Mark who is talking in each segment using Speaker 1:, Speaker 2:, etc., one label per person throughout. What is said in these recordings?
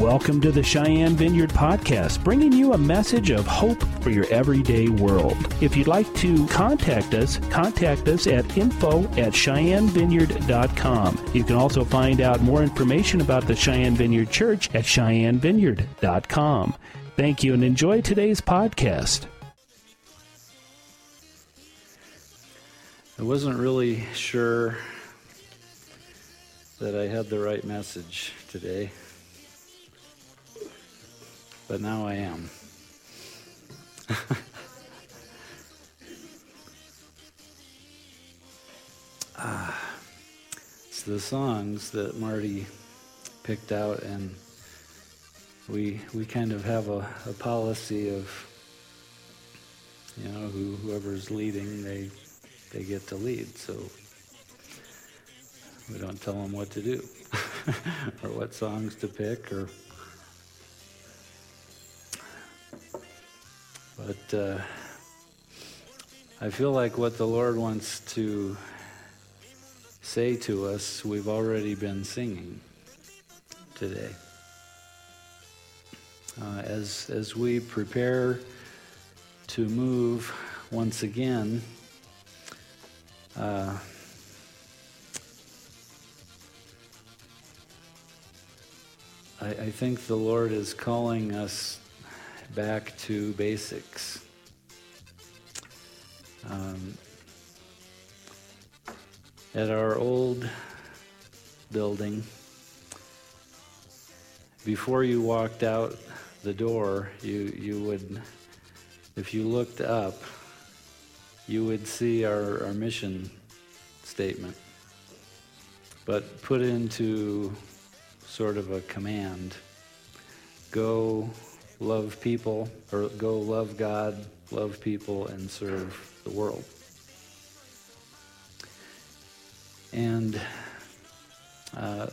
Speaker 1: Welcome to the Cheyenne Vineyard Podcast, bringing you a message of hope for your everyday world. If you'd like to contact us, contact us at info at cheyennevineyard.com. You can also find out more information about the Cheyenne Vineyard Church at cheyennevineyard.com. Thank you and enjoy today's podcast.
Speaker 2: I wasn't really sure that I had the right message today, but now I am. ah, it's the songs that Marty picked out, and we we kind of have a, a policy of you know who, whoever's leading they they get to lead. So we don't tell them what to do or what songs to pick or. But uh, I feel like what the Lord wants to say to us, we've already been singing today. Uh, as, as we prepare to move once again uh, I, I think the Lord is calling us back to basics. Um, at our old building, before you walked out the door, you, you would, if you looked up, you would see our, our mission statement, but put into sort of a command go love people, or go love God, love people, and serve the world. And uh,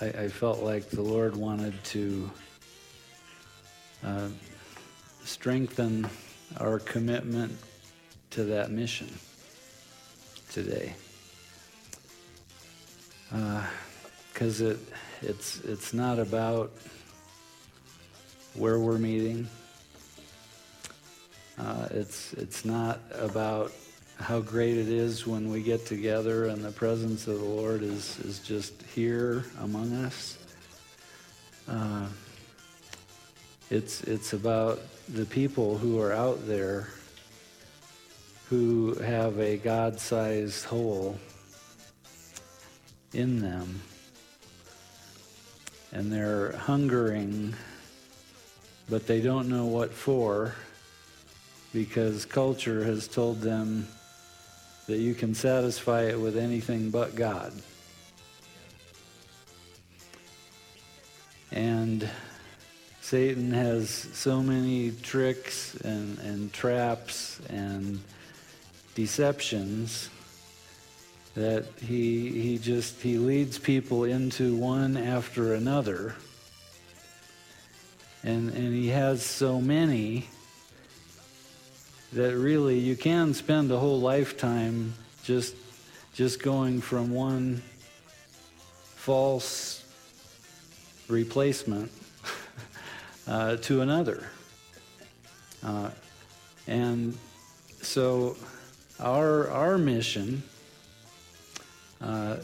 Speaker 2: I, I, felt like the Lord wanted to uh, strengthen our commitment to that mission today. Because uh, it, it's, it's not about where we're meeting. Uh, it's, it's not about how great it is when we get together and the presence of the Lord is, is just here among us. Uh, it's, it's about the people who are out there who have a God sized hole in them. And they're hungering, but they don't know what for because culture has told them that you can satisfy it with anything but God. And Satan has so many tricks and, and traps and deceptions that he he just he leads people into one after another and and he has so many that really you can spend a whole lifetime just just going from one false replacement uh, to another. Uh, and so our, our mission, uh,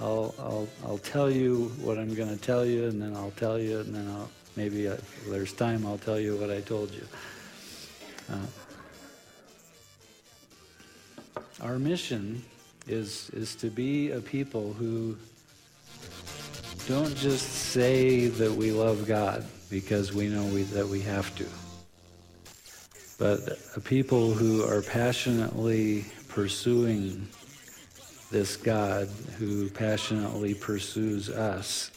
Speaker 2: I'll, I'll, I'll tell you what I'm going to tell you, and then I'll tell you, and then I'll, maybe if there's time, I'll tell you what I told you. Uh, our mission is, is to be a people who don't just say that we love God because we know we, that we have to but a people who are passionately pursuing this God who passionately pursues us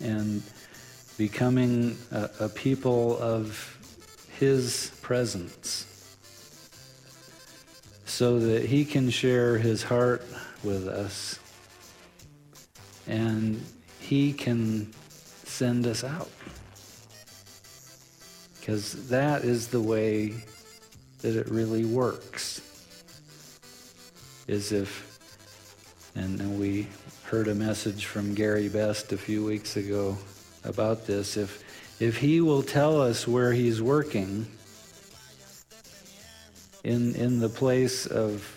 Speaker 2: and becoming a, a people of His presence so that He can share His heart with us and He can send us out. Because that is the way that it really works. Is if, and, and we heard a message from Gary Best a few weeks ago about this. If, if he will tell us where he's working in, in the place of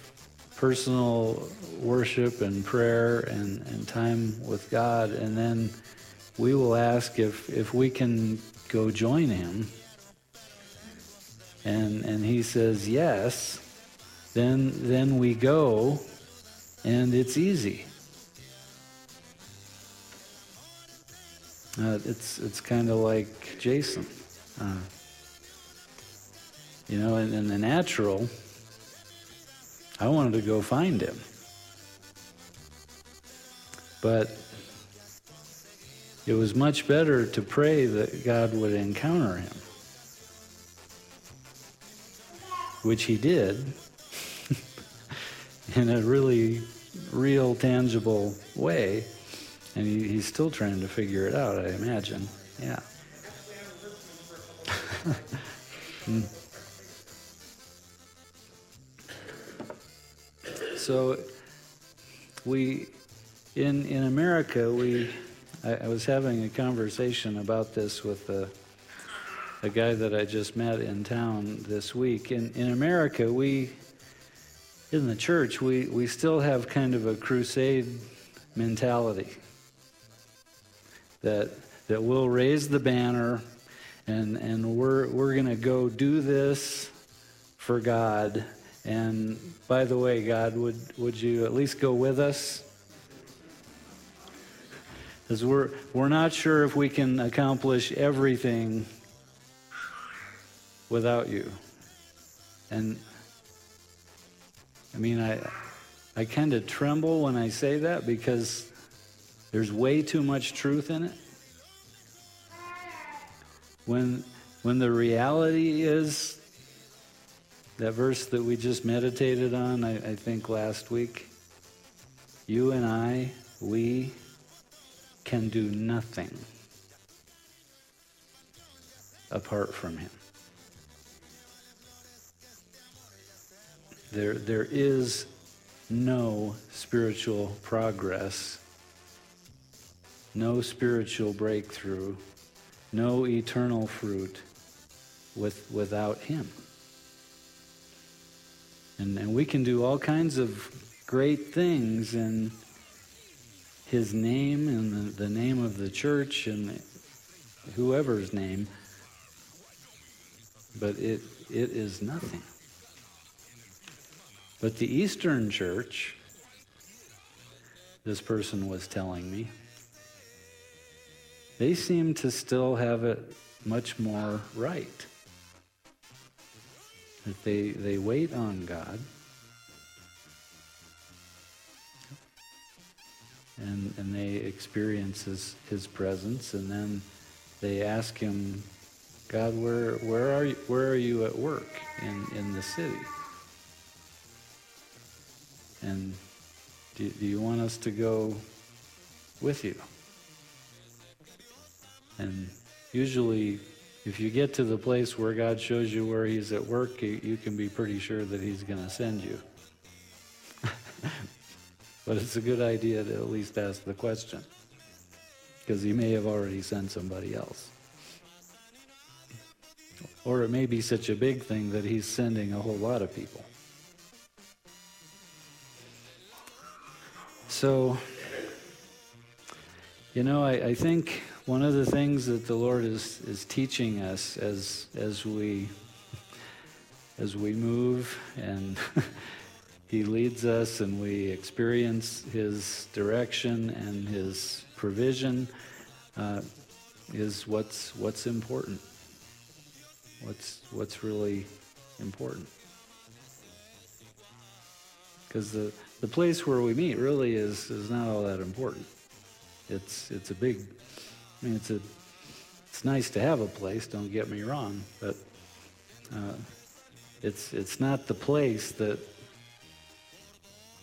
Speaker 2: personal worship and prayer and, and time with God, and then we will ask if, if we can go join him. And, and he says yes, then, then we go, and it's easy. Uh, it's it's kind of like Jason. Uh, you know, in, in the natural, I wanted to go find him. But it was much better to pray that God would encounter him, which he did in a really real, tangible way. And he, he's still trying to figure it out, I imagine. Yeah. mm. So we, in, in America, we, I, I, was having a conversation about this with a, a guy that I just met in town this week. In, in America, we, in the church, we, we still have kind of a crusade mentality that, that we'll raise the banner and, and we're, we're going to go do this for God. And by the way, God, would, would you at least go with us? Because we're, we're not sure if we can accomplish everything without you. And I mean, I, I kind of tremble when I say that because there's way too much truth in it. When, when the reality is that verse that we just meditated on, I, I think last week, you and I, we can do nothing apart from Him. There, there is no spiritual progress no spiritual breakthrough, no eternal fruit with, without Him. And, and we can do all kinds of great things in His name and the, the name of the church and whoever's name, but it, it is nothing. But the Eastern Church, this person was telling me, they seem to still have it much more right. That they, they wait on God. And, and they experience his, his presence, and then they ask him, God, where, where, are, you, where are you at work in, in the city? And do, do you want us to go with you? And usually, if you get to the place where God shows you where He's at work, you, can be pretty sure that He's going to send you. but it's a good idea to at least ask the question, because He may have already sent somebody else. Or it may be such a big thing that He's sending a whole lot of people. So, you know, I, I think one of the things that the Lord is, is teaching us as, as, we, as we move and He leads us and we experience His direction and His provision uh, is what's, what's important. What's, what's really important. Because the, the place where we meet really is, is not all that important. It's, it's a big I mean, it's a it's nice to have a place. Don't get me wrong, but uh, it's it's not the place that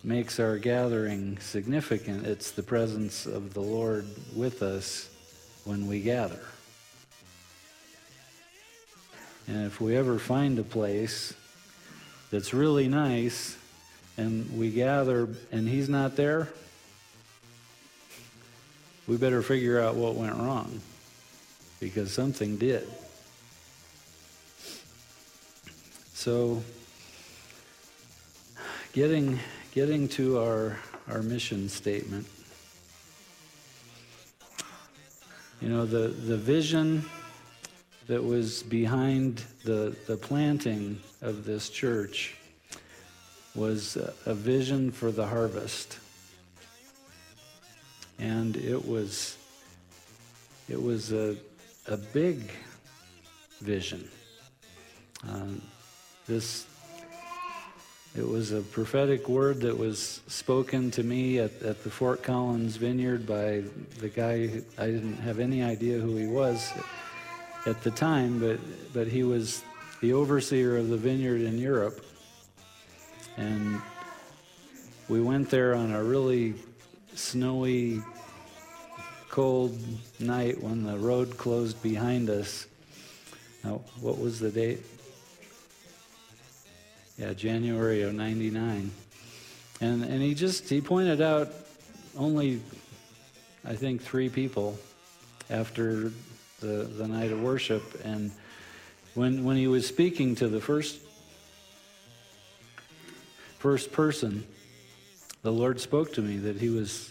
Speaker 2: makes our gathering significant. It's the presence of the Lord with us when we gather. And if we ever find a place that's really nice and we gather and he's not there, we better figure out what went wrong. because something did. So, getting, getting to our, our mission statement. You know, the, the vision that was behind the, the planting of this church was a, a vision for the harvest. And it was, it was a, a big vision. Um, this it was a prophetic word that was spoken to me at, at the Fort Collins Vineyard by the guy. I didn't have any idea who he was at the time, but, but he was the overseer of the vineyard in Europe. And we went there on a really snowy, cold night when the road closed behind us. Now, what was the date? Yeah, January of 99. And, and he just, he pointed out only, I think, three people after the, the night of worship. And when, when he was speaking to the first, first person, the Lord spoke to me that he was,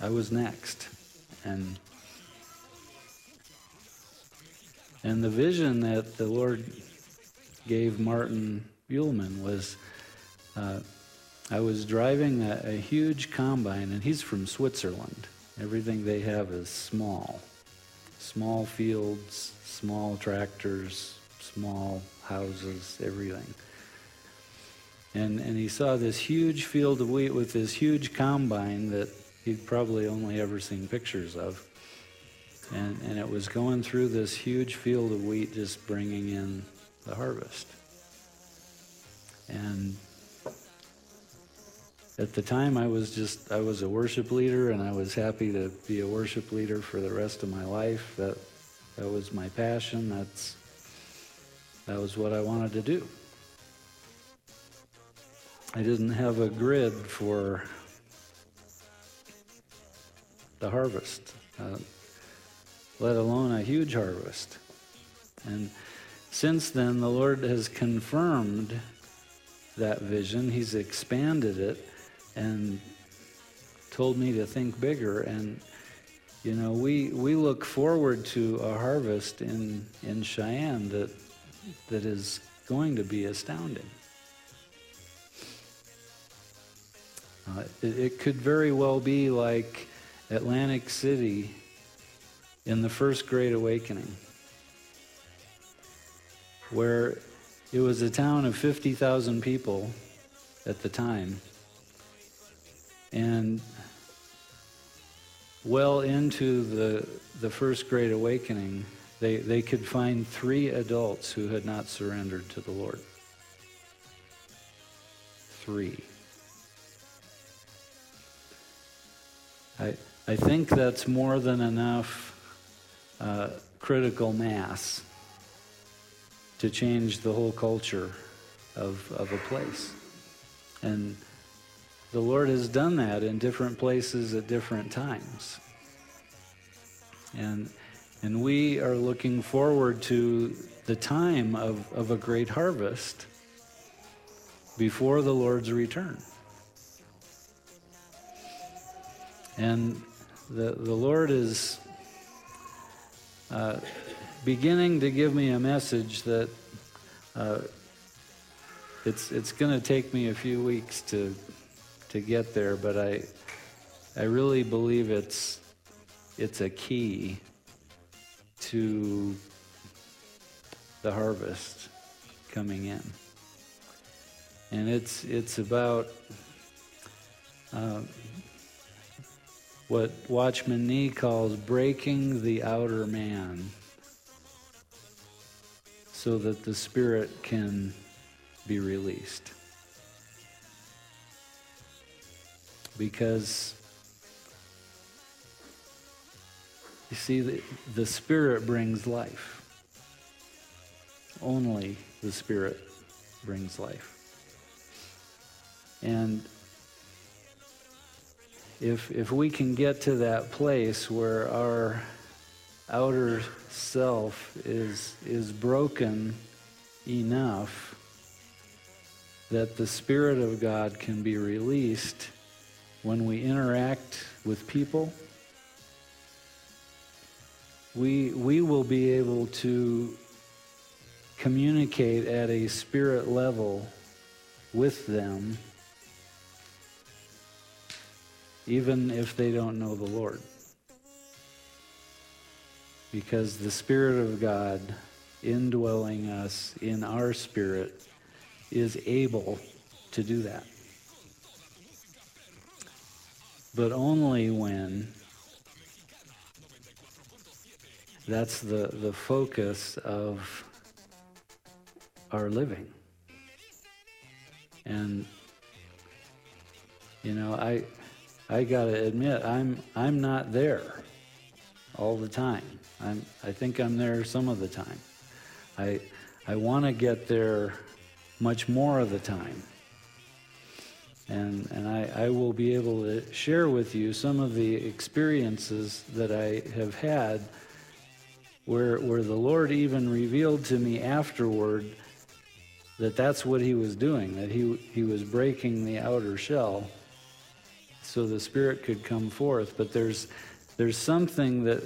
Speaker 2: I was next. And, and the vision that the Lord gave Martin Bühlmann was uh, I was driving a, a huge combine, and he's from Switzerland. Everything they have is small. Small fields, small tractors, small houses, everything. And, and he saw this huge field of wheat with this huge combine that he'd probably only ever seen pictures of. And, and it was going through this huge field of wheat, just bringing in the harvest. And at the time, I was just, I was a worship leader, and I was happy to be a worship leader for the rest of my life. That, that was my passion. That's, that was what I wanted to do. I didn't have a grid for the harvest, uh, let alone a huge harvest. And since then, the Lord has confirmed that vision. He's expanded it and told me to think bigger. And, you know, we, we look forward to a harvest in, in Cheyenne that, that is going to be astounding. Uh, it, it could very well be like Atlantic City in the first Great Awakening where it was a town of 50,000 people at the time. And well into the, the First Great Awakening, they, they could find three adults who had not surrendered to the Lord. Three. I, I think that's more than enough uh, critical mass to change the whole culture of, of a place. And the Lord has done that in different places at different times. And, and we are looking forward to the time of, of a great harvest before the Lord's return. And the, the Lord is uh, beginning to give me a message that uh, it's it's going to take me a few weeks to to get there, but I I really believe it's it's a key to the harvest coming in, and it's it's about. Uh, what Watchman Nee calls breaking the outer man so that the Spirit can be released. Because you see, the, the Spirit brings life. Only the Spirit brings life. And if, if we can get to that place where our outer self is, is broken enough that the Spirit of God can be released when we interact with people. We, we will be able to communicate at a spirit level with them, even if they don't know the Lord. Because the Spirit of God indwelling us in our spirit is able to do that. But only when that's the, the focus of our living. And you know, I I got to admit I'm I'm not there all the time. I'm I think I'm there some of the time. I I want to get there much more of the time. And, and I, I will be able to share with you some of the experiences that I have had where, where the Lord even revealed to me afterward that that's what he was doing, that he, he was breaking the outer shell so the Spirit could come forth. But there's, there's something that,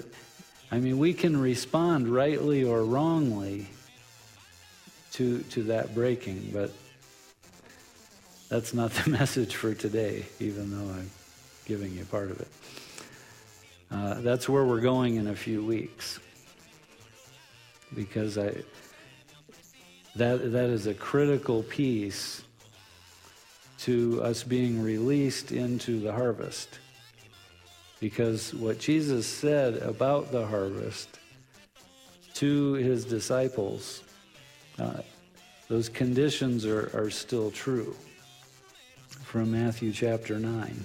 Speaker 2: I mean, we can respond rightly or wrongly to, to that breaking, but that's not the message for today, even though I'm giving you part of it. Uh, that's where we're going in a few weeks. Because I, that, that is a critical piece to us being released into the harvest. Because what Jesus said about the harvest to his disciples uh, those conditions are, are still true from Matthew chapter 9.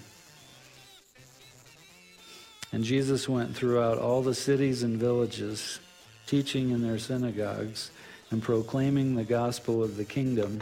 Speaker 2: And Jesus went throughout all the cities and villages, teaching in their synagogues and proclaiming the gospel of the kingdom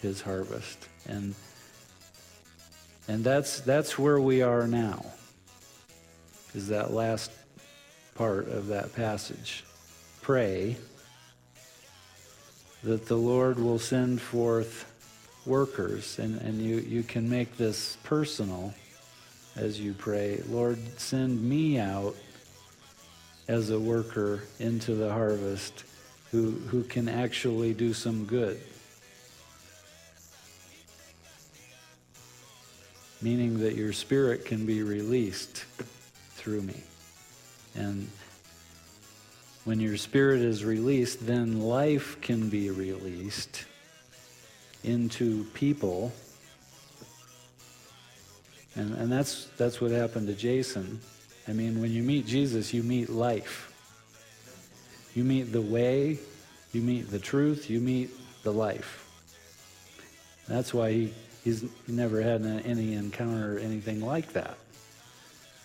Speaker 2: his harvest. And, and that's, that's where we are now, is that last part of that passage. Pray that the Lord will send forth workers, and, and you, you can make this personal as you pray. Lord, send me out as a worker into the harvest who, who can actually do some good. Meaning that your spirit can be released through me. And when your spirit is released, then life can be released into people. And, and that's, that's what happened to Jason. I mean, when you meet Jesus, you meet life. You meet the way, you meet the truth, you meet the life. That's why he, he's never had any encounter or anything like that.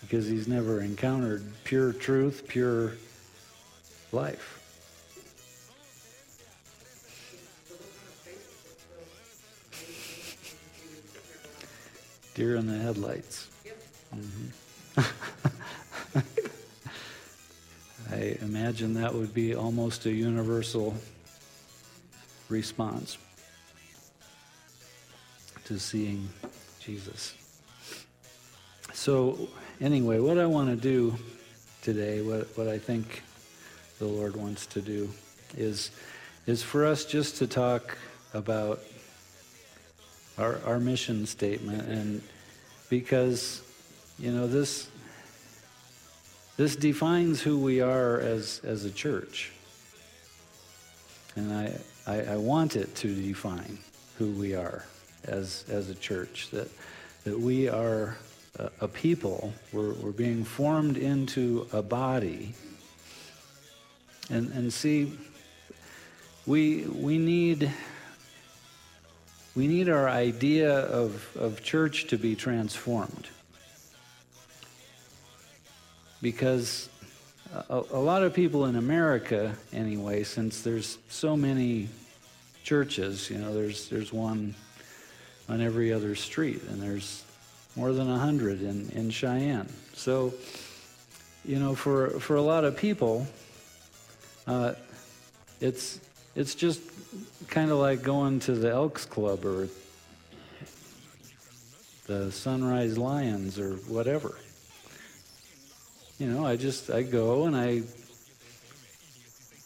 Speaker 2: Because he's never encountered pure truth, pure life. Deer in the headlights. Mm-hmm. I imagine that would be almost a universal response to seeing Jesus. So, anyway, what I want to do today, what, what I think the Lord wants to do is, is for us just to talk about our, our mission statement. And because you know this this defines who we are as as a church. And I, I, I want it to define who we are as as a church that that we are a, a people we're, we're being formed into a body And, and see, we, we need we need our idea of, of church to be transformed. Because a, a, lot of people in America, anyway, since there's so many churches, you know, there's, there's one on every other street, and there's more than a hundred in, in Cheyenne. So, you know, for, for a lot of people, uh, it's, it's just kind of like going to the Elks Club or the Sunrise Lions or whatever. You know, I just I go and I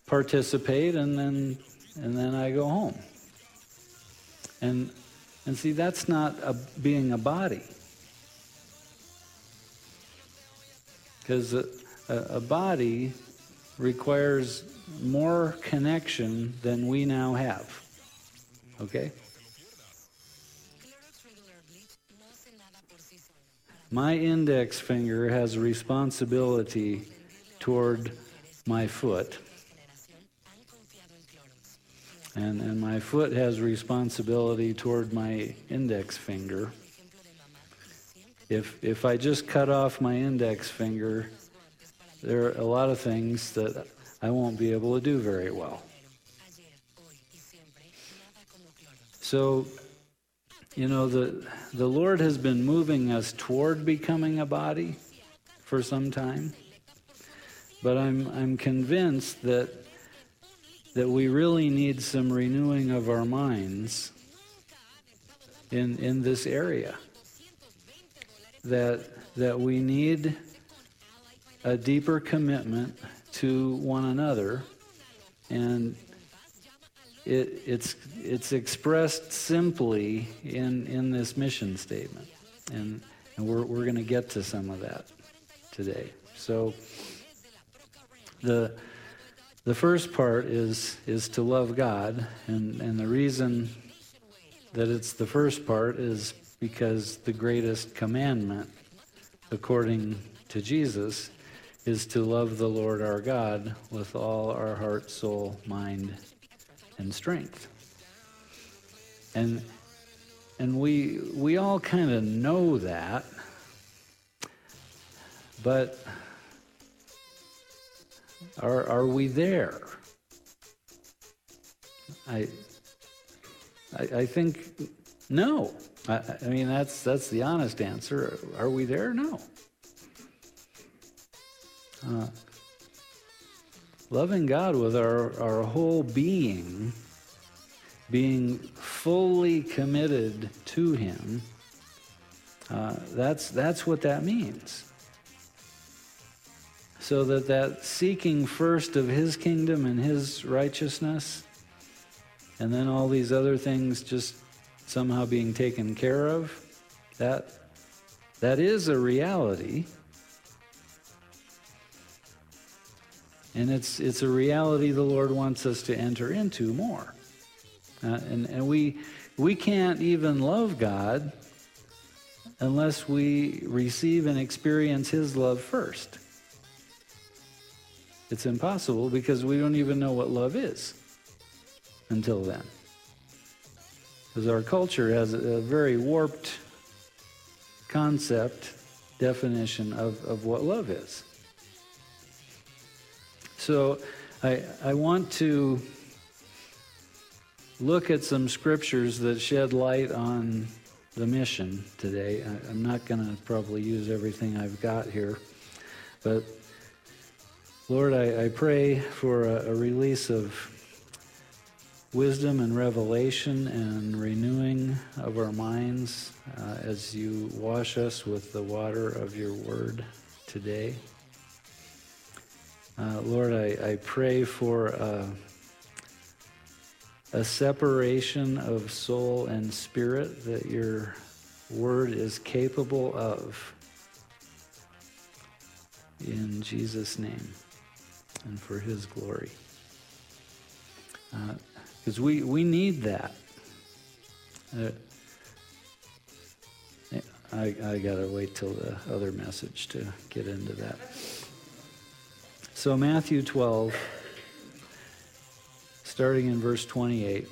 Speaker 2: participate and then and then I go home. And and see that's not a, being a body. Because a, a body requires more connection than we now have. Okay? My index finger has a responsibility toward my foot. And, and my foot has responsibility toward my index finger. If, if I just cut off my index finger, there are a lot of things that I won't be able to do very well. So, you know, the, the Lord has been moving us toward becoming a body for some time. But I'm, I'm convinced that, that we really need some renewing of our minds in, in this area. That, that we need a deeper commitment to one another. And it, it's, it's expressed simply in, in this mission statement. And, and we're, we're going to get to some of that today. So the, the first part is, is to love God. And, and the reason that it's the first part is because the greatest commandment, according to Jesus, is to love the Lord our God with all our heart, soul, mind, and strength. And and we we all kind of know that, but are are we there? I I, I think no. I, I mean that's that's the honest answer. Are we there? No. Uh, loving God with our, our whole being, being fully committed to Him, uh, that's, that's what that means. So that that seeking first of His kingdom and His righteousness, and then all these other things just somehow being taken care of, that, that is a reality. And it's, it's a reality the Lord wants us to enter into more. Uh, and and we, we can't even love God unless we receive and experience His love first. It's impossible because we don't even know what love is until then. Because our culture has a very warped concept, definition of, of what love is. So I, I want to look at some scriptures that shed light on the mission today. I, am not going to probably use everything I've got here, but Lord, I, I pray for a, a release of wisdom and revelation and renewing of our minds uh, as you wash us with the water of your word today. Uh, Lord, I, I pray for a separation of soul and spirit that your word is capable of. In Jesus' name and for his glory. Because uh, we, we need that. Uh, I, I got to wait till the other message to get into that. So, Matthew 12, starting in verse 28.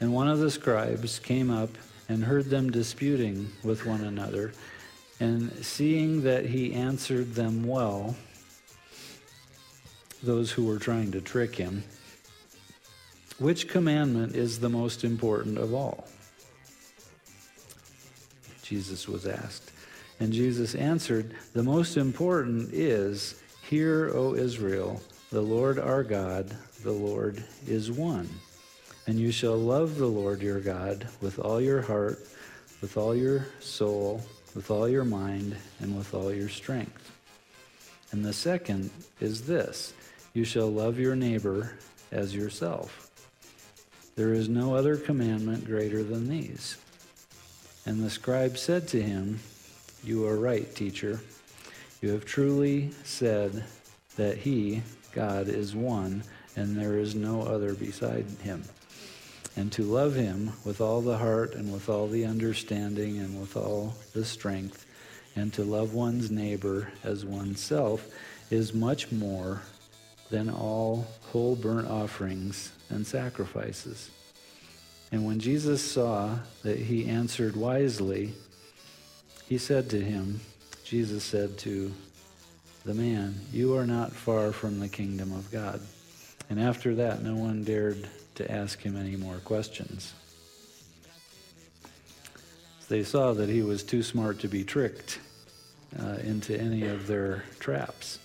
Speaker 2: And one of the scribes came up and heard them disputing with one another. And seeing that he answered them well, those who were trying to trick him, which commandment is the most important of all? Jesus was asked. And Jesus answered, The most important is, Hear, O Israel, the Lord our God, the Lord is one. And you shall love the Lord your God with all your heart, with all your soul, with all your mind, and with all your strength. And the second is this you shall love your neighbor as yourself. There is no other commandment greater than these. And the scribe said to him, You are right, teacher. You have truly said that he, God, is one, and there is no other beside him and to love him with all the heart and with all the understanding and with all the strength, and to love one's neighbor as oneself is much more than all whole burnt offerings and sacrifices. And when Jesus saw that he answered wisely, he said to him, Jesus said to the man, You are not far from the kingdom of God. And after that, no one dared to ask him any more questions. They saw that he was too smart to be tricked uh, into any of their traps.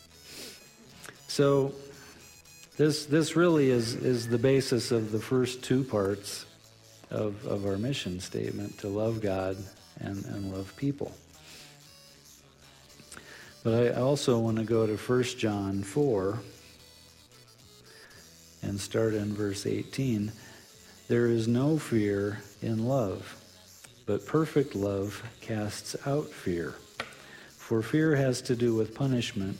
Speaker 2: So, this, this really is, is the basis of the first two parts of, of our mission statement to love God and, and love people. But I also want to go to 1 John 4 and start in verse 18. There is no fear in love, but perfect love casts out fear. For fear has to do with punishment,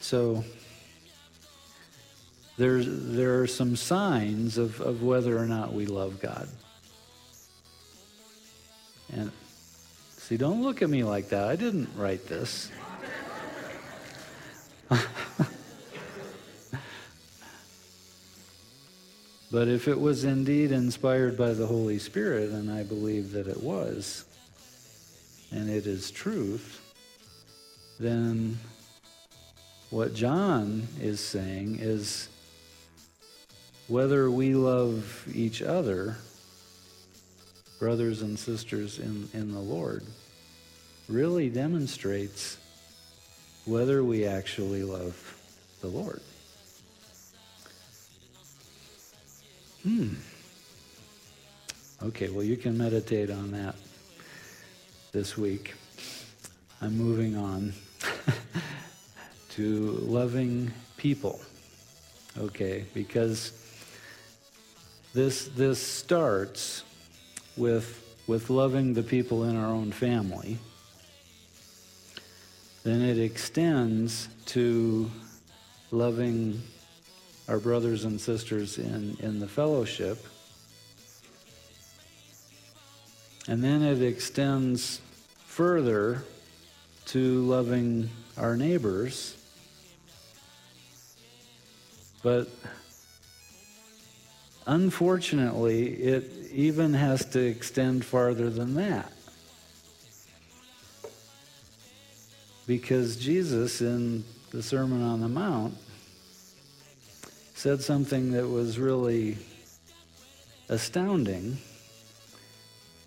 Speaker 2: So there's, there are some signs of, of whether or not we love God. And see, don't look at me like that. I didn't write this. but if it was indeed inspired by the Holy Spirit, and I believe that it was, and it is truth, then what John is saying is whether we love each other, brothers and sisters in, in the Lord, really demonstrates whether we actually love the Lord. Hmm. Okay, well, you can meditate on that this week. I'm moving on to loving people. Okay, because this this starts with with loving the people in our own family then it extends to loving our brothers and sisters in, in the fellowship. And then it extends further to loving our neighbors. But unfortunately, it even has to extend farther than that. Because Jesus, in the Sermon on the Mount, said something that was really astounding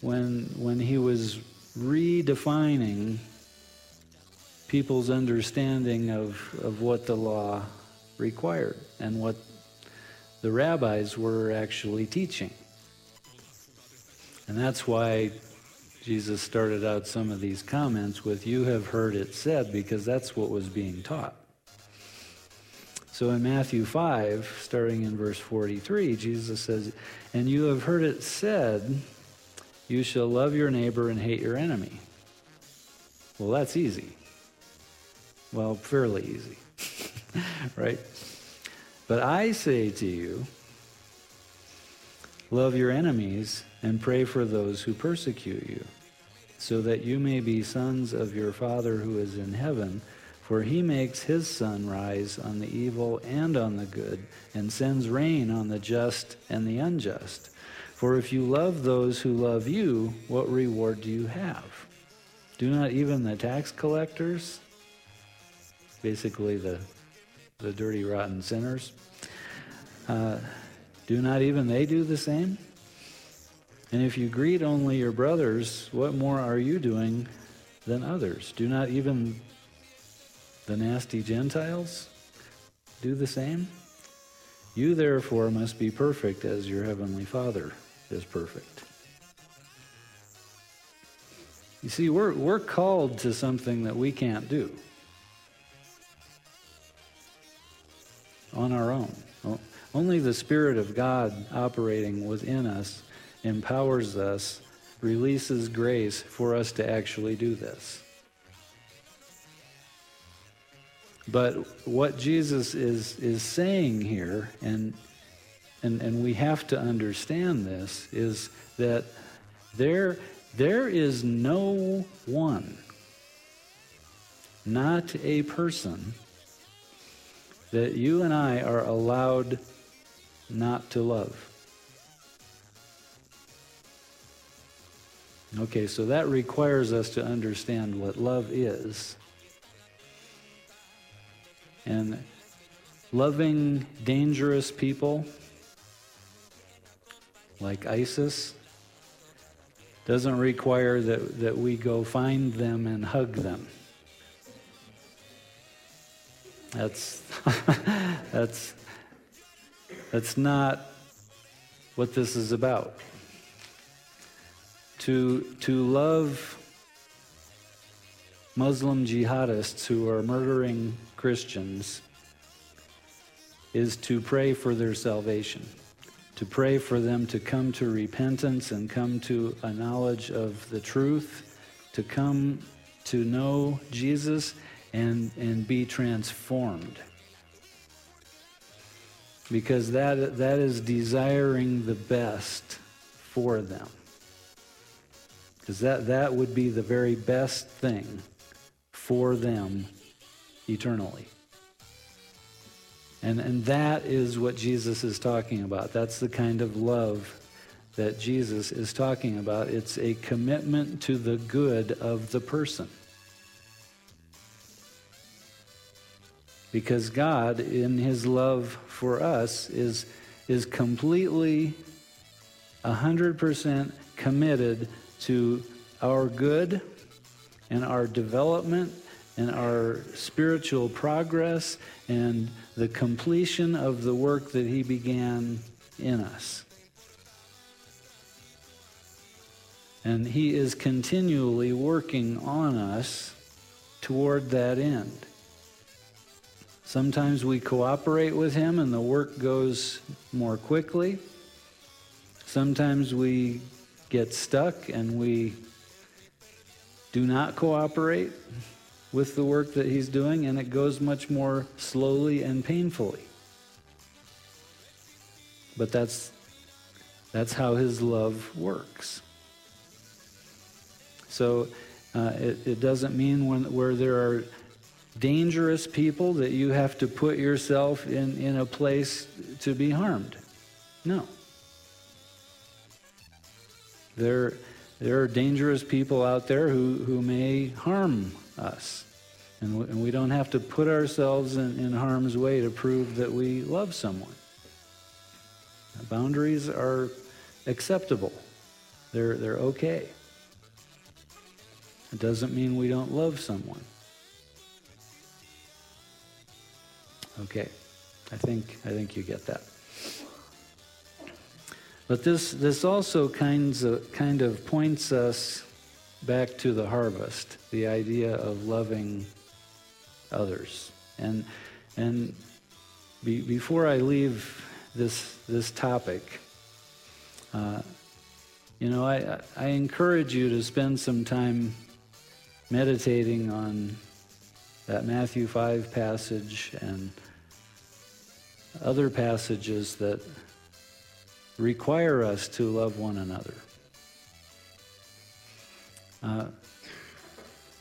Speaker 2: when, when he was redefining people's understanding of, of what the law required and what the rabbis were actually teaching. And that's why Jesus started out some of these comments with, You have heard it said, because that's what was being taught. So in Matthew 5, starting in verse 43, Jesus says, And you have heard it said, You shall love your neighbor and hate your enemy. Well, that's easy. Well, fairly easy, right? But I say to you, love your enemies and pray for those who persecute you, so that you may be sons of your Father who is in heaven. For he makes his sun rise on the evil and on the good, and sends rain on the just and the unjust. For if you love those who love you, what reward do you have? Do not even the tax collectors, basically the, the dirty, rotten sinners, uh, do not even they do the same? And if you greet only your brothers, what more are you doing than others? Do not even the nasty Gentiles do the same? You therefore must be perfect as your heavenly Father is perfect. You see, we're, we're called to something that we can't do on our own. Only the Spirit of God operating within us empowers us, releases grace for us to actually do this. But what Jesus is, is saying here, and, and, and we have to understand this, is that there, there is no one, not a person, that you and I are allowed not to love. Okay, so that requires us to understand what love is. And loving dangerous people like ISIS doesn't require that, that we go find them and hug them. That's, that's, that's not what this is about. To, to love Muslim jihadists who are murdering Christians is to pray for their salvation, to pray for them to come to repentance and come to a knowledge of the truth, to come to know Jesus and, and be transformed. Because that, that is desiring the best for them. Because that, that would be the very best thing for them eternally. And, and that is what Jesus is talking about. That's the kind of love that Jesus is talking about. It's a commitment to the good of the person. Because God, in his love for us, is, is completely 100% committed to our good and our development and our spiritual progress and the completion of the work that He began in us. And He is continually working on us toward that end. Sometimes we cooperate with Him and the work goes more quickly. Sometimes we get stuck and we do not cooperate with the work that he's doing, and it goes much more slowly and painfully. But that's, that's how his love works. So uh, it, it doesn't mean when, where there are dangerous people that you have to put yourself in, in a place to be harmed. No. There, there are dangerous people out there who, who may harm us. And we, and we don't have to put ourselves in, in harm's way to prove that we love someone. Boundaries are acceptable. They're, they're okay. It doesn't mean we don't love someone. Okay. I think I think you get that. But this this also kinds of, kind of points us back to the harvest, the idea of loving others. And, and be, before I leave this, this topic, uh, you know, I, I encourage you to spend some time meditating on that Matthew 5 passage and other passages that require us to love one another. Uh,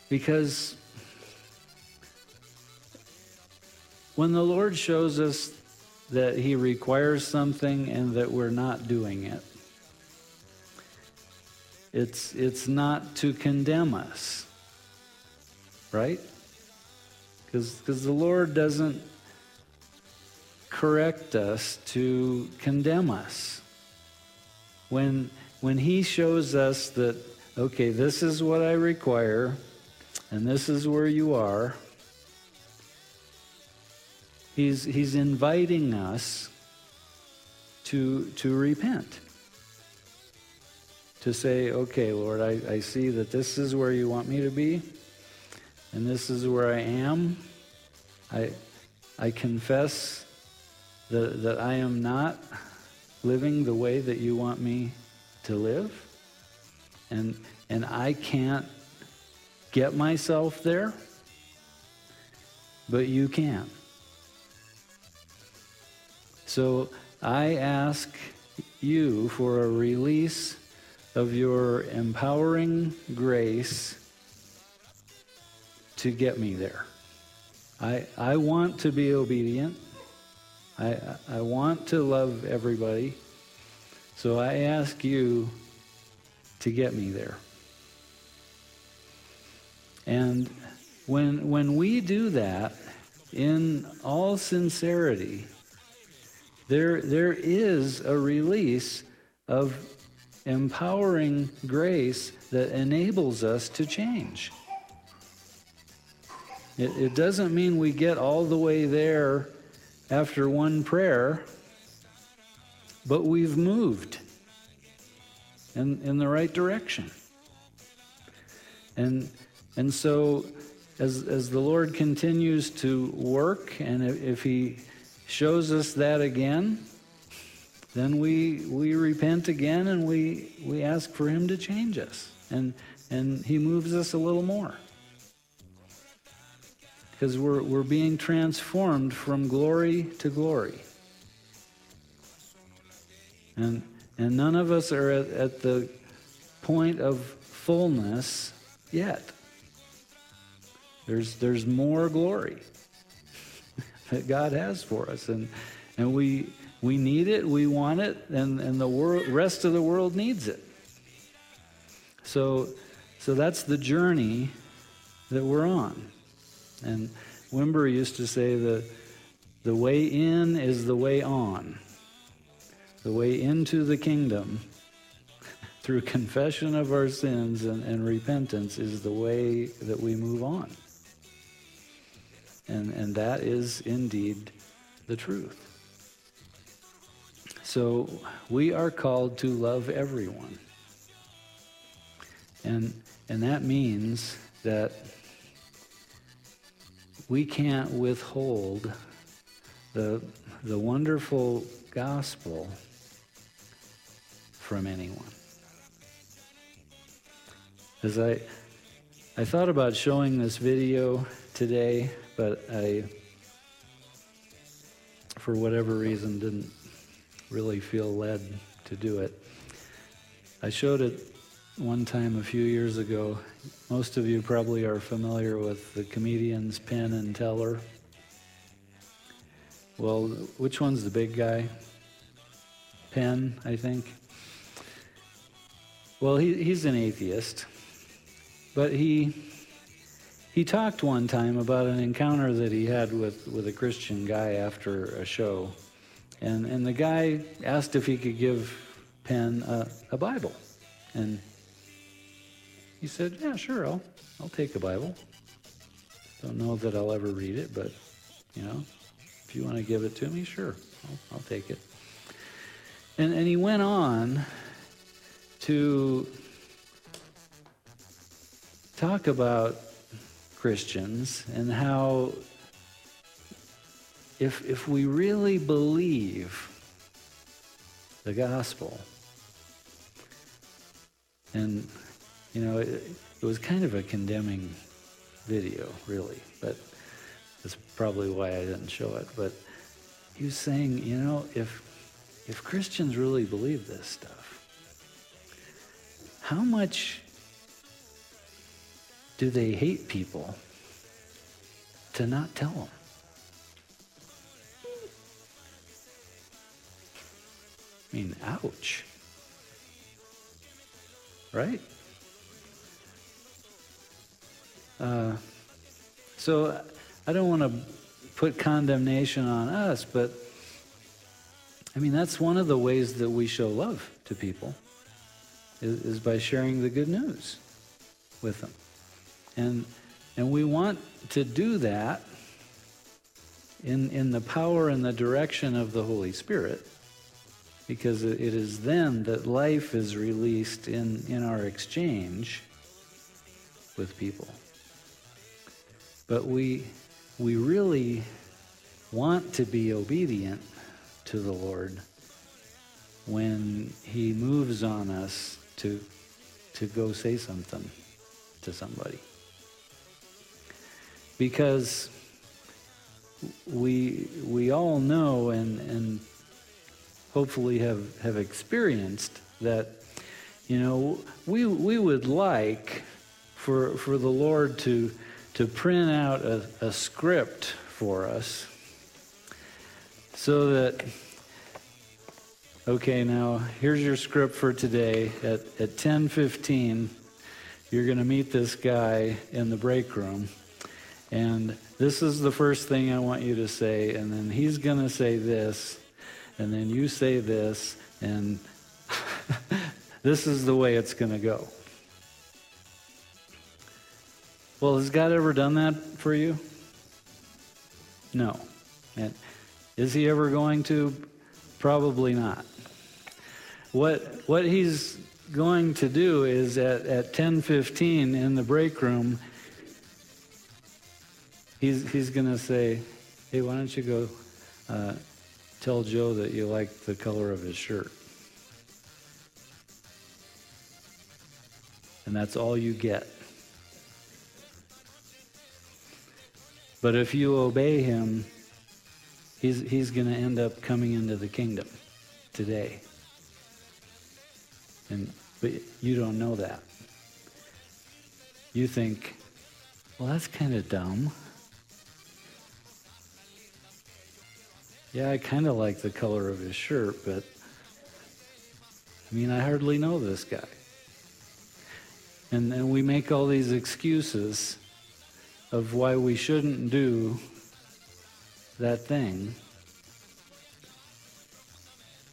Speaker 2: because when the Lord shows us that He requires something and that we're not doing it, it's, it's not to condemn us, right? Because the Lord doesn't correct us to condemn us. When, when He shows us that, okay, this is what I require, and this is where you are, He's, he's inviting us to, to repent. To say, okay, Lord, I, I see that this is where you want me to be, and this is where I am. I, I confess that, that I am not living the way that you want me to live. And, and I can't get myself there, but you can. So I ask you for a release of your empowering grace to get me there. I, I want to be obedient. I, I want to love everybody. So I ask you to get me there. And when, when we do that in all sincerity, there, there is a release of empowering grace that enables us to change. It, it doesn't mean we get all the way there after one prayer, but we've moved in, in the right direction. And, and so, as, as the Lord continues to work, and if, He shows us that again, then we, we repent again and we, we ask for Him to change us. And, and He moves us a little more because we're, we're being transformed from glory to glory. And, and none of us are at, at the point of fullness yet. There's, there's more glory that God has for us. And, and we, we need it, we want it, and, and the world, rest of the world needs it. So, so that's the journey that we're on. And Wimber used to say that the way in is the way on. The way into the kingdom through confession of our sins and, and repentance is the way that we move on. And, and that is indeed the truth. So we are called to love everyone. And, and that means that we can't withhold the, the wonderful gospel from anyone. As I, I thought about showing this video today, but I, for whatever reason, didn't really feel led to do it. I showed it one time a few years ago. Most of you probably are familiar with the comedians Penn and Teller. Well, which one's the big guy? Penn, I think. Well, he, he's an atheist, but he he talked one time about an encounter that he had with, with a Christian guy after a show, and and the guy asked if he could give Penn a, a Bible, and he said, Yeah, sure, I'll, I'll take a Bible. Don't know that I'll ever read it, but, you know, if you want to give it to me, sure, I'll, I'll take it. And, and he went on to talk about Christians and how if, if we really believe the gospel, and, you know, it, it was kind of a condemning video, really, but that's probably why I didn't show it. But he was saying, you know, if, if Christians really believe this stuff, how much do they hate people to not tell them? I mean, ouch. Right? Uh, so I don't want to put condemnation on us, but I mean, that's one of the ways that we show love to people is, is by sharing the good news with them. And, and we want to do that in, in the power and the direction of the Holy Spirit because it is then that life is released in, in our exchange with people. But we, we really want to be obedient to the Lord when He moves on us to, to go say something to somebody. Because we, we all know and, and hopefully have, have experienced that, you know, we, we would like for, for the Lord to, to print out a, a script for us so that, okay, now here's your script for today. At, at 10.15, you're going to meet this guy in the break room. And this is the first thing I want you to say, and then he's going to say this, and then you say this, and this is the way it's going to go. Well, has God ever done that for you? No. And is he ever going to? Probably not. What, what he's going to do is at, at 10.15 in the break room, he's, he's going to say, hey, why don't you go uh, tell Joe that you like the color of his shirt. And that's all you get. But if you obey him, he's, he's going to end up coming into the kingdom today. And, but you don't know that. You think, well, that's kind of dumb. Yeah, I kind of like the color of his shirt, but I mean, I hardly know this guy. And then we make all these excuses of why we shouldn't do that thing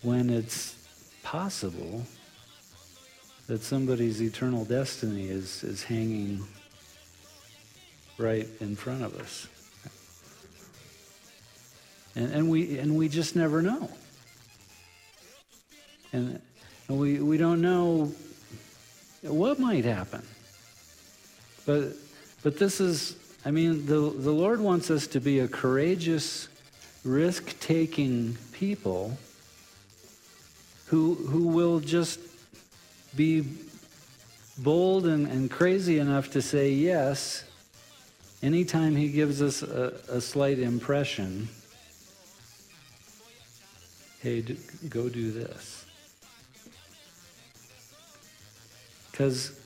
Speaker 2: when it's possible that somebody's eternal destiny is, is hanging right in front of us. And, and, we, and we just never know. And, and we, we don't know what might happen. But, but this is, I mean, the, the Lord wants us to be a courageous, risk taking people who, who will just be bold and, and crazy enough to say yes anytime He gives us a, a slight impression hey, do, go do this. Because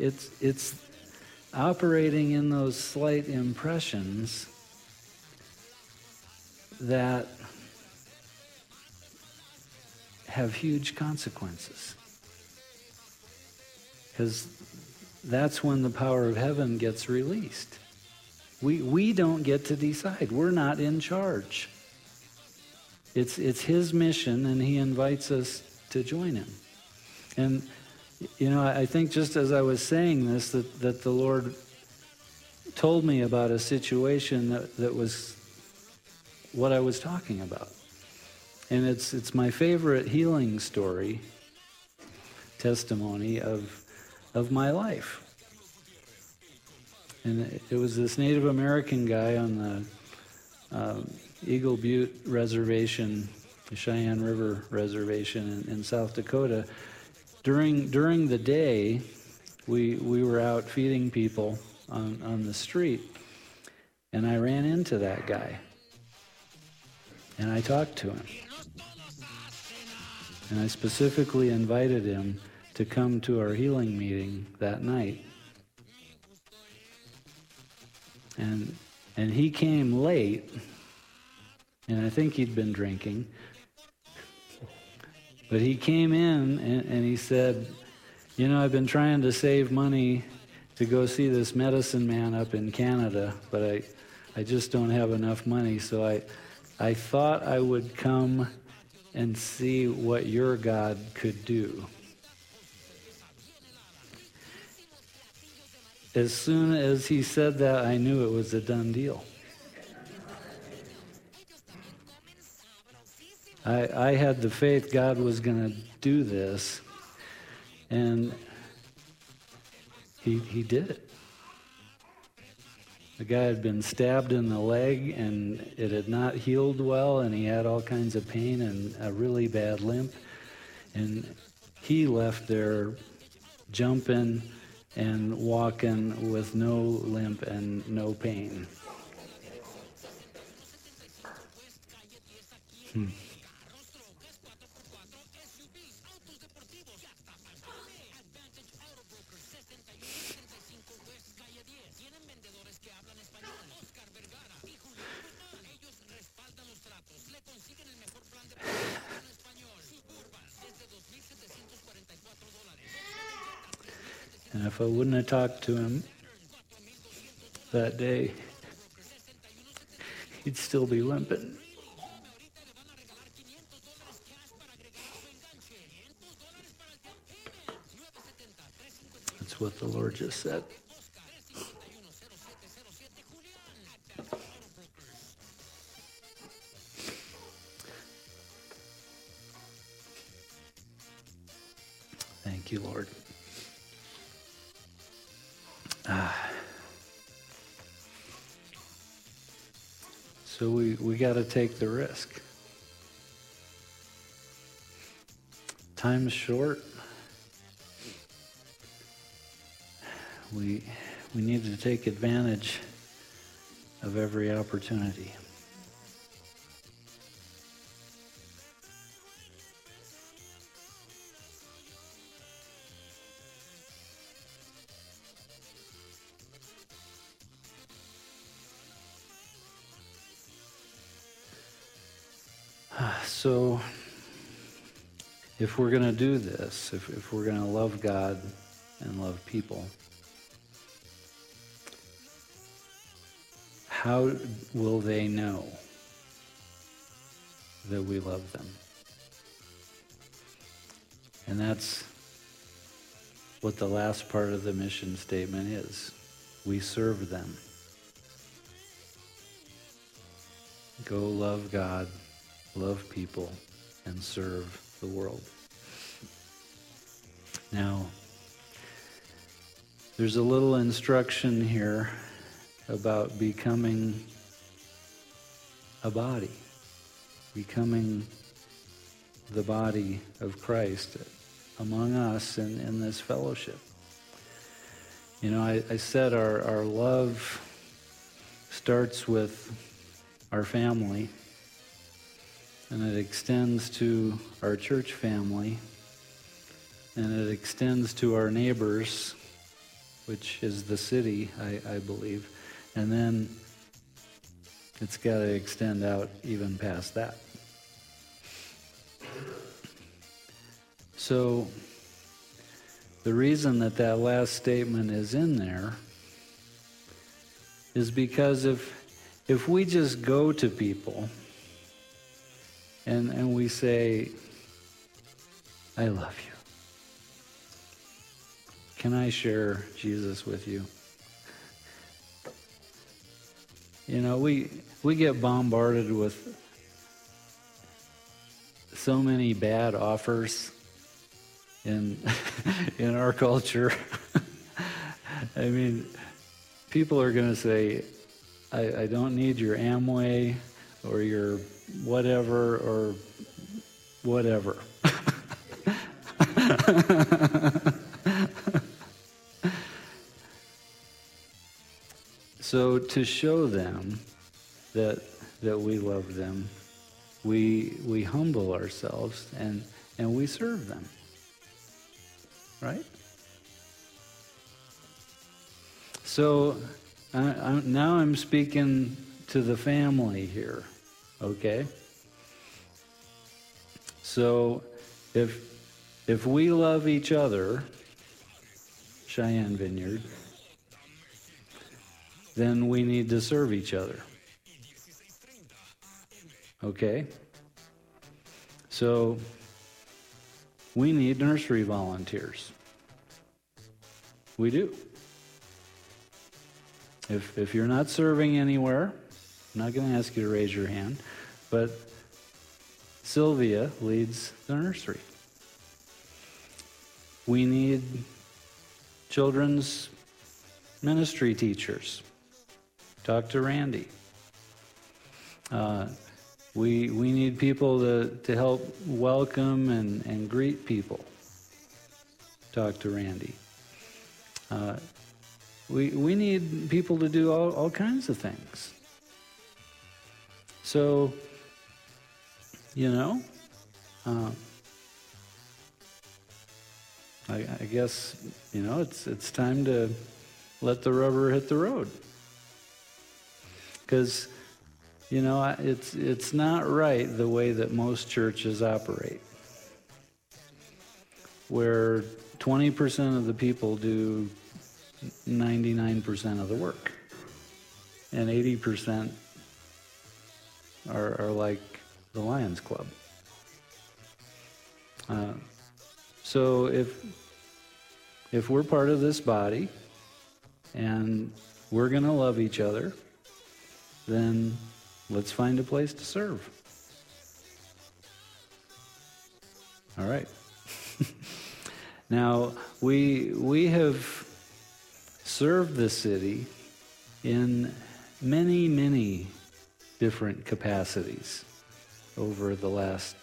Speaker 2: it's, it's operating in those slight impressions that have huge consequences. Because that's when the power of heaven gets released. We, we don't get to decide. We're not in charge. It's, it's his mission, and he invites us to join him. And, you know, I think just as I was saying this, that, that the Lord told me about a situation that, that was what I was talking about. And it's, it's my favorite healing story, testimony of, of my life. And it was this Native American guy on the um, Eagle Butte Reservation, the Cheyenne River Reservation in, in South Dakota. During during the day, we we were out feeding people on, on the street, and I ran into that guy. And I talked to him. And I specifically invited him to come to our healing meeting that night. And and he came late, and I think he'd been drinking. But he came in and, and he said, You know, I've been trying to save money to go see this medicine man up in Canada, but I, I just don't have enough money, so I, I thought I would come and see what your God could do. As soon as he said that, I knew it was a done deal. I, I had the faith God was going to do this, and he, he did it. The guy had been stabbed in the leg and it had not healed well, and he had all kinds of pain and a really bad limp. And he left there jumping and walking with no limp and no pain. Hmm. And if I wouldn't have talked to him that day, he'd still be limping. That's what the Lord just said. Thank you, Lord. So we, we got to take the risk. Time's short. We, we need to take advantage of every opportunity. If we're going to do this, if, if we're going to love God and love people, how will they know that we love them? And that's what the last part of the mission statement is. We serve them. Go love God love people, and serve the world. Now, there's a little instruction here about becoming a body, becoming the body of Christ among us in, in this fellowship. You know, I, I said our, our love starts with our family and it extends to our church family, and it extends to our neighbors, which is the city, I, I believe, and then it's got to extend out even past that. So, the reason that that last statement is in there is because if if we just go to people and, and we say, I love you. Can I share Jesus with you? You know, we, we get bombarded with so many bad offers in, in our culture. I mean, people are going to say, I, I don't need your Amway. or your whatever or whatever. so to show them that that we love them, we we humble ourselves and and we serve them. Right? So I, I, now I'm speaking to the family here, okay? So if if we love each other, Cheyenne Vineyard, then we need to serve each other. Okay? So we need nursery volunteers. We do. If, if you're not serving anywhere, I'm not going to ask you to raise your hand, but Sylvia leads the nursery. We need children's ministry teachers. Talk to Randy. Uh, we, we need people to, to help welcome and, and greet people. Talk to Randy. Uh, we, we need people to do all, all kinds of things. So, you know, uh, I, I guess, you know, it's, it's time to let the rubber hit the road. Because, you know, it's, it's not right the way that most churches operate, where 20% of the people do 99% of the work, and 80% are, are like the Lions Club. Uh, so if if we're part of this body and we're going to love each other, then let's find a place to serve. All right. now, we we have served the city in many, many different capacities over the last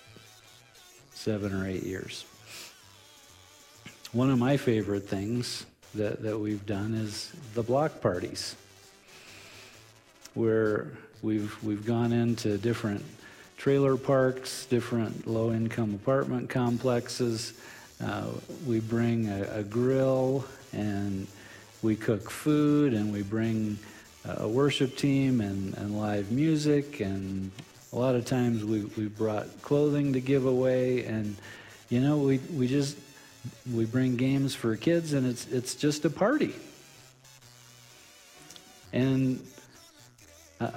Speaker 2: seven or eight years. One of my favorite things that, that we've done is the block parties, where we've, we've gone into different trailer parks, different low income apartment complexes. Uh, we bring a, a, grill and we cook food and we bring a worship team and, and live music. And a lot of times we, we brought clothing to give away. And you know we, we just we bring games for kids and it's it's just a party. And uh,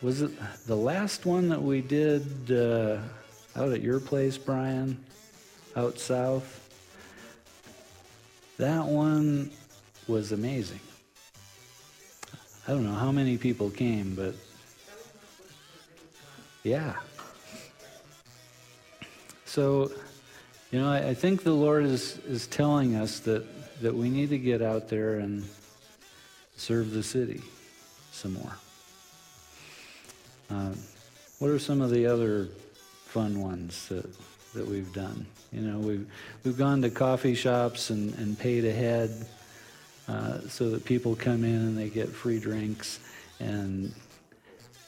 Speaker 2: was it the last one that we did uh, out at your place brian out south that one was amazing i don't know how many people came but yeah. So, you know, I, I, think the Lord is, is telling us that, that we need to get out there and serve the city some more. Uh, what are some of the other fun ones that, that we've done? You know, we've, we've gone to coffee shops and, and paid ahead uh, so that people come in and they get free drinks and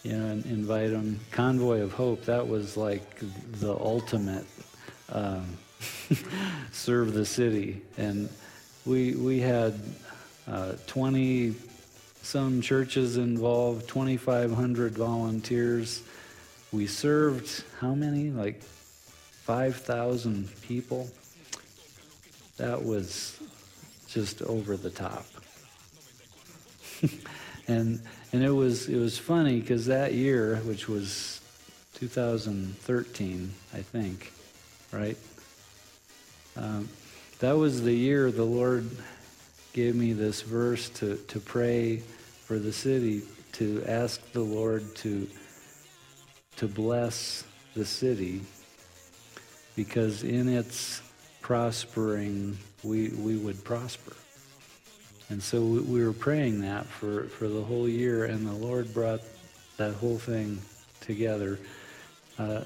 Speaker 2: you know, and invite them. Convoy of Hope, that was like the ultimate um, serve the city. And we, we had uh, 20 some churches involved, 2,500 volunteers. We served how many? Like 5,000 people. That was just over the top. and and it was it was funny because that year, which was 2013, I think, right? Um, that was the year the Lord gave me this verse to, to pray for the city, to ask the Lord to, to bless the city, because in its prospering, we, we would prosper. And so we were praying that for, for the whole year, and the Lord brought that whole thing together. Uh,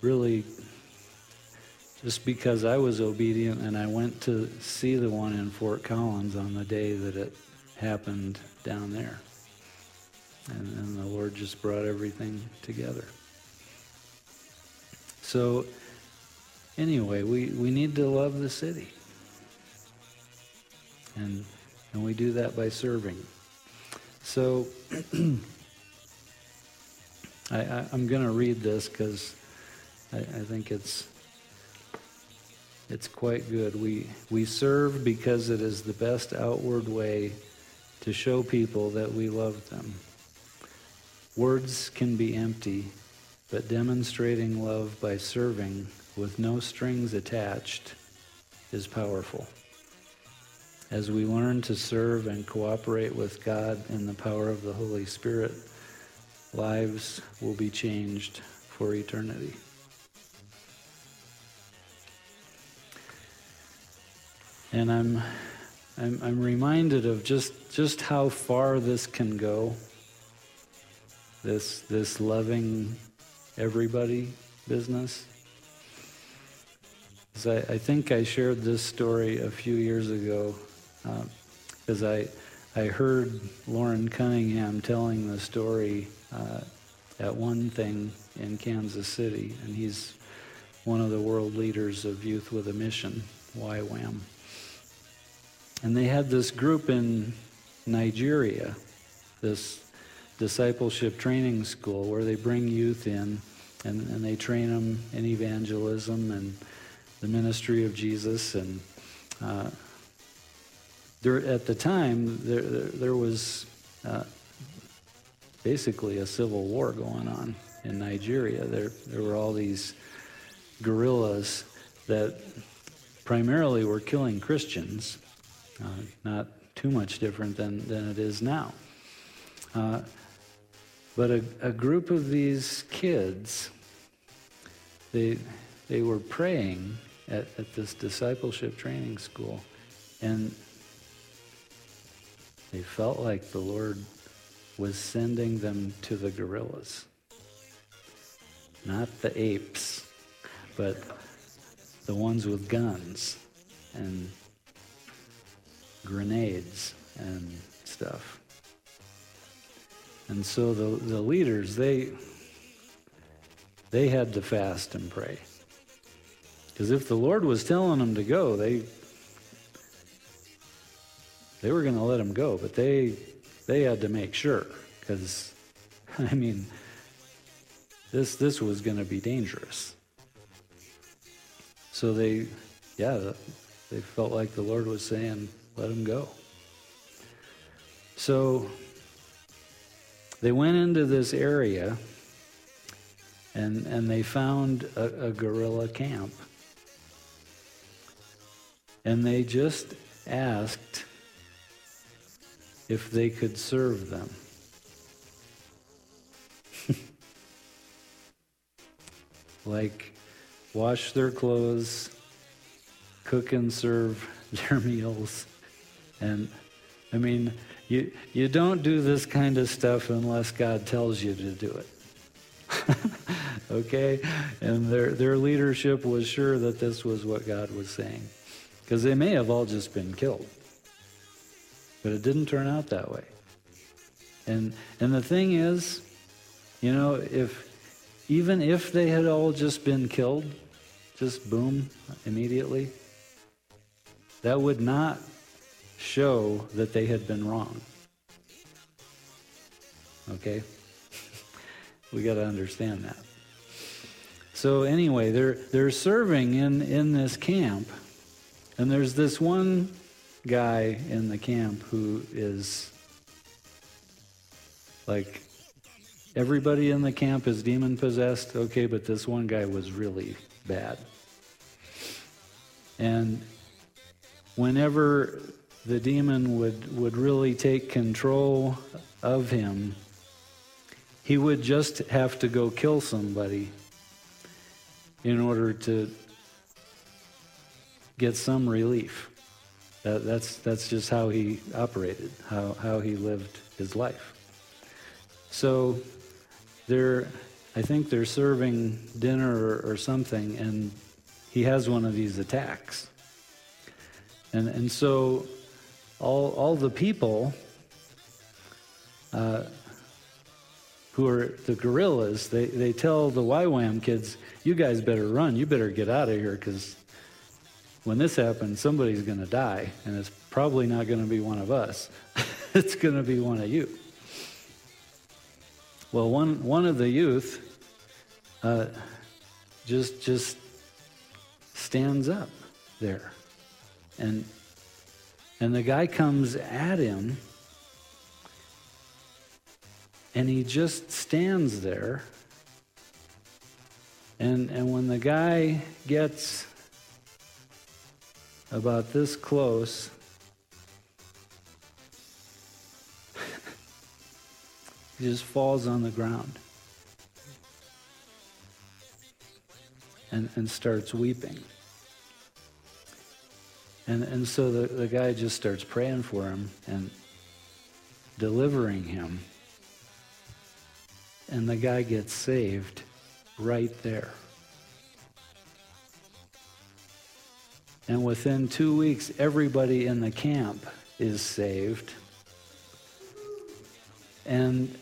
Speaker 2: really, just because I was obedient and I went to see the one in Fort Collins on the day that it happened down there. And, and the Lord just brought everything together. So, anyway, we, we need to love the city. And, and we do that by serving. So, I, I, am going to read this because I, I think it's it's quite good. We we serve because it is the best outward way to show people that we love them. Words can be empty, but demonstrating love by serving with no strings attached is powerful. As we learn to serve and cooperate with God in the power of the Holy Spirit, lives will be changed for eternity. And I'm, I'm, I'm reminded of just, just how far this can go. This, this loving everybody business. I, I, think I shared this story a few years ago because uh, I, I heard Loren Cunningham telling the story uh, at one thing in Kansas City, and he's one of the world leaders of Youth with a Mission, YWAM. And they had this group in Nigeria, this discipleship training school, where they bring youth in and, and they train them in evangelism and the ministry of Jesus. And uh, there, at the time, there, there, there was uh, basically a civil war going on in Nigeria. There, there were all these guerrillas that primarily were killing Christians, uh, not too much different than, than it is now. Uh, but a, a group of these kids, they, they were praying at, at this discipleship training school, and they felt like the Lord was sending them to the guerrillas. Not the apes, but the ones with guns and grenades and stuff. And so the, the leaders, they, they had to fast and pray. Because if the Lord was telling them to go, they, they were going to let them go. But they they had to make sure because, I mean, this this was going to be dangerous. So they, yeah, they felt like the Lord was saying, "Let them go." So they went into this area and, and they found a, a guerrilla camp. And they just asked if they could serve them. like wash their clothes, cook and serve their meals. And I mean, you, you don't do this kind of stuff unless God tells you to do it. okay? And their, their leadership was sure that this was what God was saying. Because they may have all just been killed. But it didn't turn out that way. And and the thing is, you know, if even if they had all just been killed, just boom, immediately, that would not show that they had been wrong. Okay? we got to understand that. So anyway, they're they're serving in in this camp, and there's this one guy in the camp who is like everybody in the camp is demon possessed, okay, but this one guy was really bad. And whenever the demon would, would really take control of him, he would just have to go kill somebody in order to get some relief. That, that's, that's just how he operated, how, how he lived his life. So they're, I think they're serving dinner or, or something, and he has one of these attacks. And, and so all, all the people uh, who are the guerrillas, they, they tell the YWAM kids, you guys better run, you better get out of here, because when this happens, somebody's going to die, and it's probably not going to be one of us. it's going to be one of you. Well, one, one of the youth uh, just, just stands up there. And, and the guy comes at him, and he just stands there. And, and when the guy gets about this close, he just falls on the ground and, and starts weeping. And, and so the, the guy just starts praying for him and delivering him. And the guy gets saved right there. And within two weeks, everybody in the camp is saved. And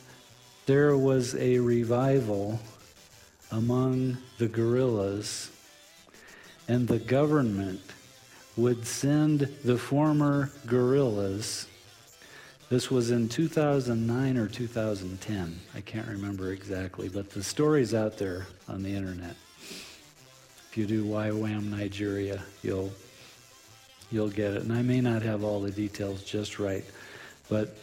Speaker 2: there was a revival among the guerrillas, and the government would send the former guerrillas. This was in 2009 or 2010. I can't remember exactly, but the story's out there on the internet. If you do YWAM Nigeria, you'll you'll get it. And I may not have all the details just right, but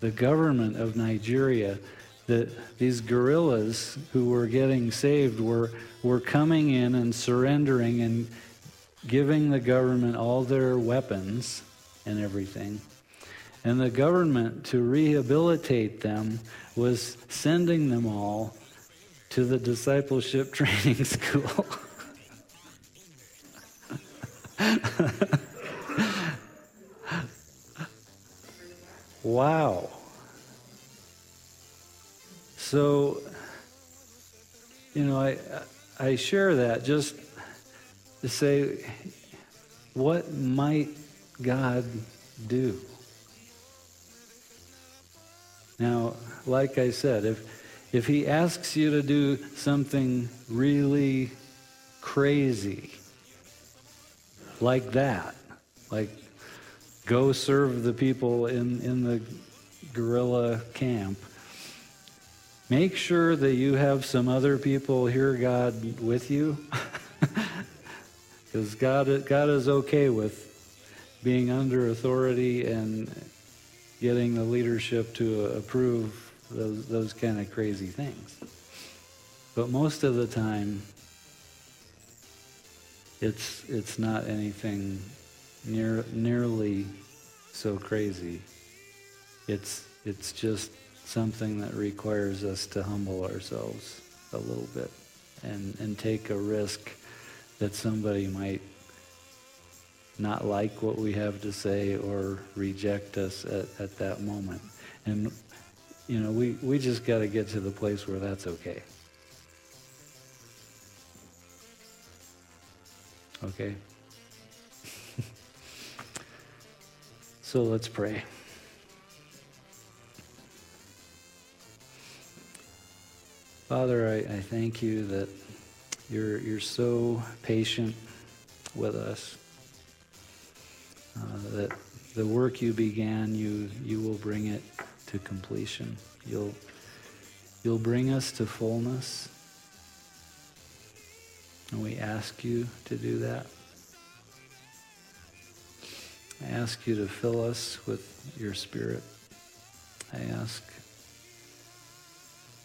Speaker 2: the government of Nigeria, the, these guerrillas who were getting saved were were coming in and surrendering and giving the government all their weapons and everything. And the government, to rehabilitate them, was sending them all to the discipleship training school. wow. So, you know, I, I share that just to say, what might God do? Now, like I said, if, if He asks you to do something really crazy, like that, like go serve the people in, in the guerrilla camp, make sure that you have some other people hear God with you. Because God, God is okay with being under authority and getting the leadership to approve those, those kind of crazy things. But most of the time, it's, it's not anything near, nearly so crazy. It's, it's just something that requires us to humble ourselves a little bit and, and take a risk that somebody might not like what we have to say or reject us at, at that moment. And, you know, we, we just got to get to the place where that's okay. Okay? so let's pray. Father, I, I thank you that you're, you're so patient with us. Uh, that the work you began, you, you will bring it to completion. You'll, you'll bring us to fullness. And we ask you to do that. I ask you to fill us with your spirit. I ask,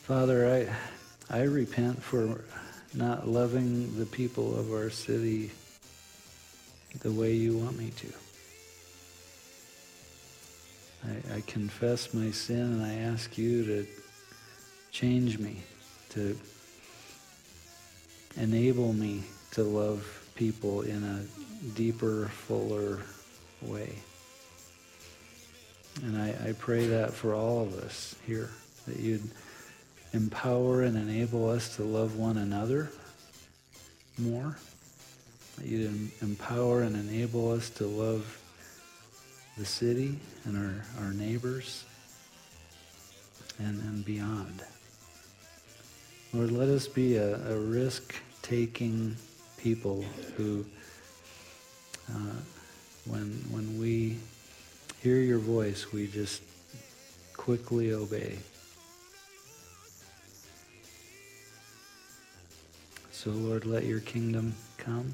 Speaker 2: Father, I, I repent for not loving the people of our city the way you want me to. I, I, confess my sin and I ask you to change me, to enable me to love people in a deeper, fuller way. And I, I pray that for all of us here, that you'd empower and enable us to love one another more. That you'd empower and enable us to love the city and our, our neighbors and, and beyond. Lord, let us be a, a risk-taking people who, uh, when, when we hear your voice, we just quickly obey. So, Lord, let your kingdom come.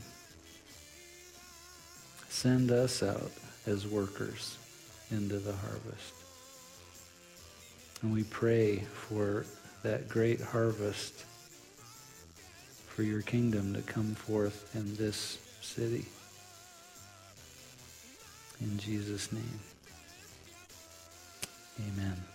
Speaker 2: Send us out as workers into the harvest. And we pray for that great harvest for your kingdom to come forth in this city. In Jesus' name, amen.